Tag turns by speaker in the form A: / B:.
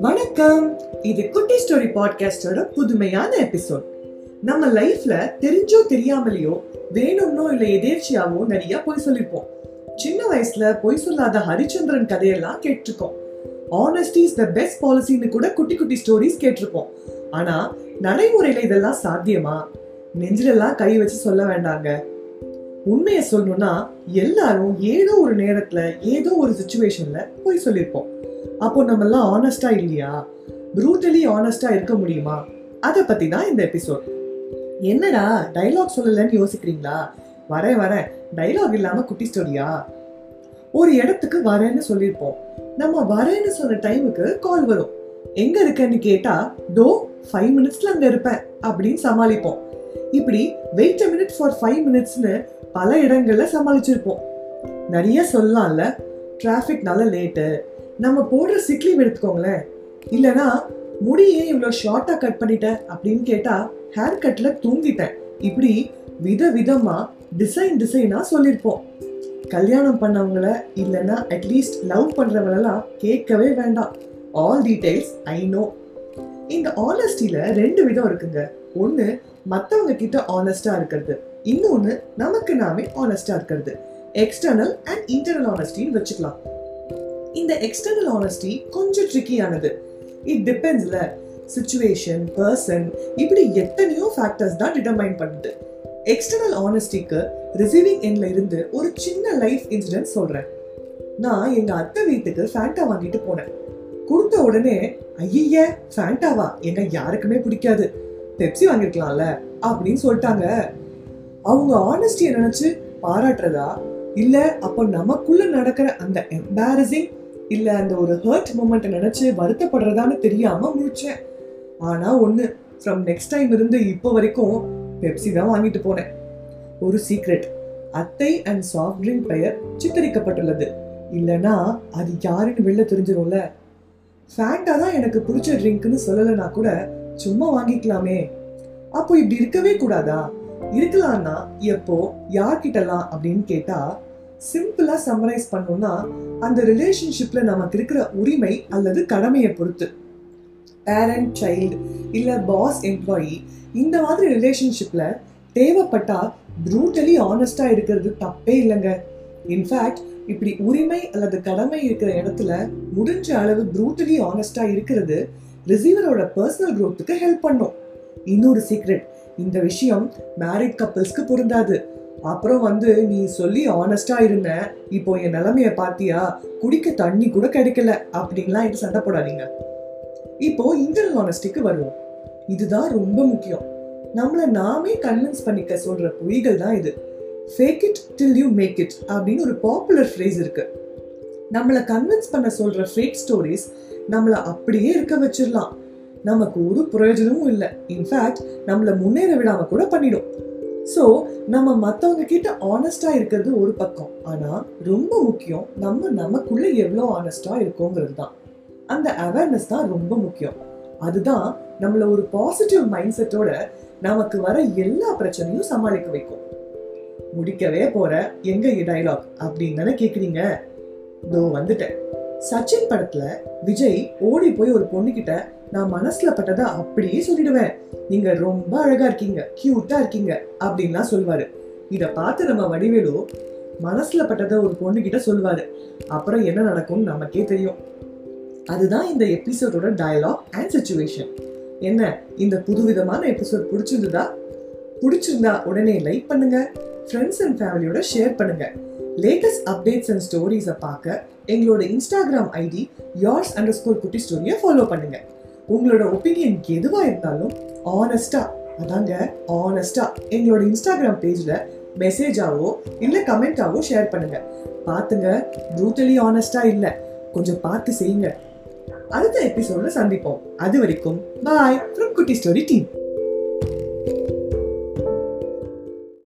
A: வணக்கம். இது குட்டி ஸ்டோரி பாட்காஸ்டோட புதுமையான எபிசோட். நம்ம லைஃப்ல தெரிஞ்சோ தெரியாமலையோ வேணும்னோ இல்ல எதேர்ச்சியாவோ நிறைய பொய் சொல்லிருப்போம். சின்ன வயசுல பொய் சொல்லாத ஹரிச்சந்திரன் கதையெல்லாம் கேட்டிருக்கோம். ஆனஸ்டி இஸ் த பெஸ்ட் பாலிசின்னு கூட குட்டி குட்டி ஸ்டோரிஸ் கேட்டிருப்போம். ஆனா நடைமுறையில இதெல்லாம் சாத்தியமா? நெஞ்சிலெல்லாம் கை வச்சு சொல்ல வேண்டாங்க. உண்மையை சொல்லணும்னா எல்லாரும் ஏதோ ஒரு நேரத்துல ஏதோ ஒரு சுச்சுவேஷன்ல போய் சொல்லியிருப்போம் அப்போ நம்ம எல்லாம் ஆனஸ்டா இல்லையா? ப்ரூட்டலி ஆனஸ்டா இருக்க முடியுமா? அதை பத்தி தான் இந்த எபிசோட் என்னடா டைலாக் சொல்லலன்னு யோசிக்கிறீங்களா? வரேன் வரேன். டைலாக் இல்லாம குட்டி ஸ்டோரியா ஒரு இடத்துக்கு வரேன்னு சொல்லியிருப்போம் நம்ம வரேன்னு சொன்ன டைமுக்கு கால் வரும். எங்க இருக்கேன்னு கேட்டா டோ ஃபைவ் மினிட்ஸ்ல அங்க இருப்பேன் அப்படின்னு சமாளிப்போம். இப்படி wait a minute for five மினிட்ஸ்னு பல இடங்களில் சமாளிச்சிருப்போம். நிறைய சொல்லலாம்ல? டிராஃபிக்னால லேட்டு நம்ம போடுற சிக் லீவ் எடுத்துக்கோங்களேன். இல்லைனா முடியே இவ்வளோ ஷார்ட்டாக கட் பண்ணிட்டேன் அப்படின்னு கேட்டால் ஹேர் கட்டில் தூங்கிட்டேன். இப்படி வித விதமாக டிசைன் டிசைனாக சொல்லியிருப்போம் கல்யாணம் பண்ணவங்கள இல்லைன்னா அட்லீஸ்ட் லவ் பண்ணுறவங்களெல்லாம் கேட்கவே வேண்டாம். ஆல் டீட்டெயில்ஸ் ஐ நோ இந்த ஆனஸ்டியில் ரெண்டு விதம் இருக்குங்க. ஒன்று மற்றவங்க கிட்ட ஆனஸ்டா இருக்கிறது. இன்னொன்று நமக்கு நாமே ஆனஸ்டா இருக்கிறது. எக்ஸ்டர்னல் அண்ட் இன்டர்னல் ஆனஸ்டின்னு வச்சுக்கலாம். இந்த எக்ஸ்டர்னல் ஆனஸ்டி கொஞ்சம் ட்ரிக்கியானது இட் டிபெண்ட்ஸ்ல சுச்சுவேஷன் பர்சன் இப்படி எத்தனையோ ஃபேக்டர்ஸ் தான் டிட்டர்மைன் பண்ணுது. எக்ஸ்டர்னல் ஆனஸ்டிக்கு ரிசீவிங் எண்ட்ல இருந்து ஒரு சின்ன லைஃப் இன்சிடென்ட் சொல்றேன். நான் எங்க அத்தை வீட்டுக்கு ஃபேண்டா வாங்கிட்டு போனேன். கொடுத்த உடனே ஐய ஃபேண்டாவா எங்க யாருக்குமே பிடிக்காது. பெப்சி வாங்கிருக்கலாம்ல அப்படின்னு சொல்லிட்டாங்க. அவங்க ஆனஸ்டியை நினைச்சு பாராட்டுறதா? இல்ல அப்போ நமக்குள்ள நடக்கிற அந்த எம்பாரசிங் இல்ல அந்த ஒரு ஹர்ட் மூமெண்ட் நினைச்சு வருத்தப்படுறதான்னு தெரியாம முடிச்சேன் ஆனா ஒண்ணு ஃப்ரம் நெக்ஸ்ட் டைம் இருந்து இப்போ வரைக்கும் பெப்சி தான் வாங்கிட்டு போனேன். ஒரு சீக்ரெட் அத்தை அண்ட் சாஃப்ட் ட்ரிங்க் பெயர் சித்தரிக்கப்பட்டுள்ளது. இல்லனா அது யாருன்னு வெளில தெரிஞ்சிடும்ல ஃபேண்டா தான் எனக்கு பிடிச்ச ட்ரிங்க்னு சொல்லலைன்னா கூட சும்மா வாங்கிக்கலாமே. அப்போ இப்படி இருக்கவே கூடாதா? இருக்கலாம்னா எப்போ யார்கிட்டலாம் அப்படின்னு கேட்டா சிம்பிளா சம்மரைஸ் பண்ணோம்னா அந்த ரிலேஷன்ஷிப்ல நமக்கு இருக்கிற உரிமை அல்லது கடமையை பொறுத்து. பேரண்ட் சைல்டு இல்ல பாஸ் எம்ப்ளாயி இந்த மாதிரி ரிலேஷன்ஷிப்ல தேவைப்பட்டா ப்ரூட்டலி ஆனஸ்டா இருக்கிறது தப்பே இல்லைங்க. இன்ஃபேக்ட் இப்படி உரிமை அல்லது கடமை இருக்கிற இடத்துல முடிஞ்ச அளவு ப்ரூட்டலி ஆனஸ்டா இருக்கிறது ரிசீவரோட பர்சனல் க்ரோத்துக்கு ஹெல்ப் பண்ணும். இன்னொரு சீக்ரெட் இந்த விஷயம் மேரிட் கப்பிள்ஸ்க்கு பொருந்தாது. அப்புறம் வந்து நீ சொல்லி ஆனஸ்டா இருந்த இப்போ என் நிலைமைய பாத்தியா? குடிக்க தண்ணி கூட கிடைக்கல. அப்படின்லாம் இது சண்டை போடாதீங்க. இப்போ இன்டர்னல் ஆனஸ்டிக்கு வருவோம். இதுதான் ரொம்ப முக்கியம். நம்மள நாமே கன்வின்ஸ் பண்ணிக்க சொல்ற பொய்கள் தான் இது. Fake it till you make it அப்படின்னு ஒரு பாப்புலர் ஃப்ரேஸ் இருக்கு. நம்மளை கன்வின்ஸ் பண்ண சொல்ற ஃபேக் ஸ்டோரிஸ் நம்மளை அப்படியே இருக்க வச்சிடலாம். நமக்கு ஒரு பிரயோஜனமும் இல்லை. இன்ஃபேக்ட் நம்மளை முன்னேற விடாம கூட பண்ணிடும். ஸோ நம்ம மற்றவங்க கிட்ட ஆனஸ்டா இருக்கிறது ஒரு பக்கம். ஆனா ரொம்ப முக்கியம் நம்ம நமக்குள்ள எவ்வளோ ஆனஸ்டா இருக்கோங்கிறது தான். அந்த அவேர்னஸ் தான் ரொம்ப முக்கியம். அதுதான் நம்மளை ஒரு பாசிட்டிவ் மைண்ட் செட்டோட நமக்கு வர எல்லா பிரச்சனையும் சமாளிக்க வைக்கும். முடிக்கவே போற எங்க டைலாக் அப்படின்னு தானே கேக்குறீங்க? இதோ வந்துட்டேன். சச்சின் படத்துல விஜய் ஓடி போய் ஒரு பொண்ணுகிட்ட நான் மனசுல பட்டதை அப்படியே சொல்லிடுவேன். நீங்க ரொம்ப அழகா இருக்கீங்க கியூட்டா இருக்கீங்க அப்படின்லாம் சொல்லுவாரு இத பார்த்து நம்ம வடிவேலு மனசுல பட்டதை ஒரு பொண்ணுகிட்ட சொல்வாரு. சொல்லுவாரு அப்புறம் என்ன நடக்கும்னு நமக்கே தெரியும். அதுதான் இந்த எபிசோடோட டயலாக் அண்ட் சுச்சுவேஷன் என்ன இந்த புதுவிதமான எபிசோட் பிடிச்சிருந்ததா? பிடிச்சிருந்தா உடனே லைக் பண்ணுங்க. ஃப்ரெண்ட்ஸ் அண்ட் ஃபேமிலியோட ஷேர் பண்ணுங்க. லேட்டஸ்ட் அப்டேட்ஸ் அண்ட் ஸ்டோரிஸை பார்க்க எங்களோட Instagram ID yours under score குட்டி ஸ்டோரியை ஃபாலோ பண்ணுங்க. உங்களோட ஒப்பீனியன் எதுவாக இருந்தாலும் ஆனஸ்டா அதாங்க ஆனஸ்டா எங்களோட இன்ஸ்டாகிராம் பேஜில் மெசேஜாவோ இல்லை கமெண்டாவோ ஷேர் பண்ணுங்க. பார்த்துங்க ப்ரூட்டலி ஆனஸ்டா இல்லை கொஞ்சம் பார்த்து செய்யுங்க. அடுத்த எபிசோட்ல சந்திப்போம். அது வரைக்கும் bye from Kutty story team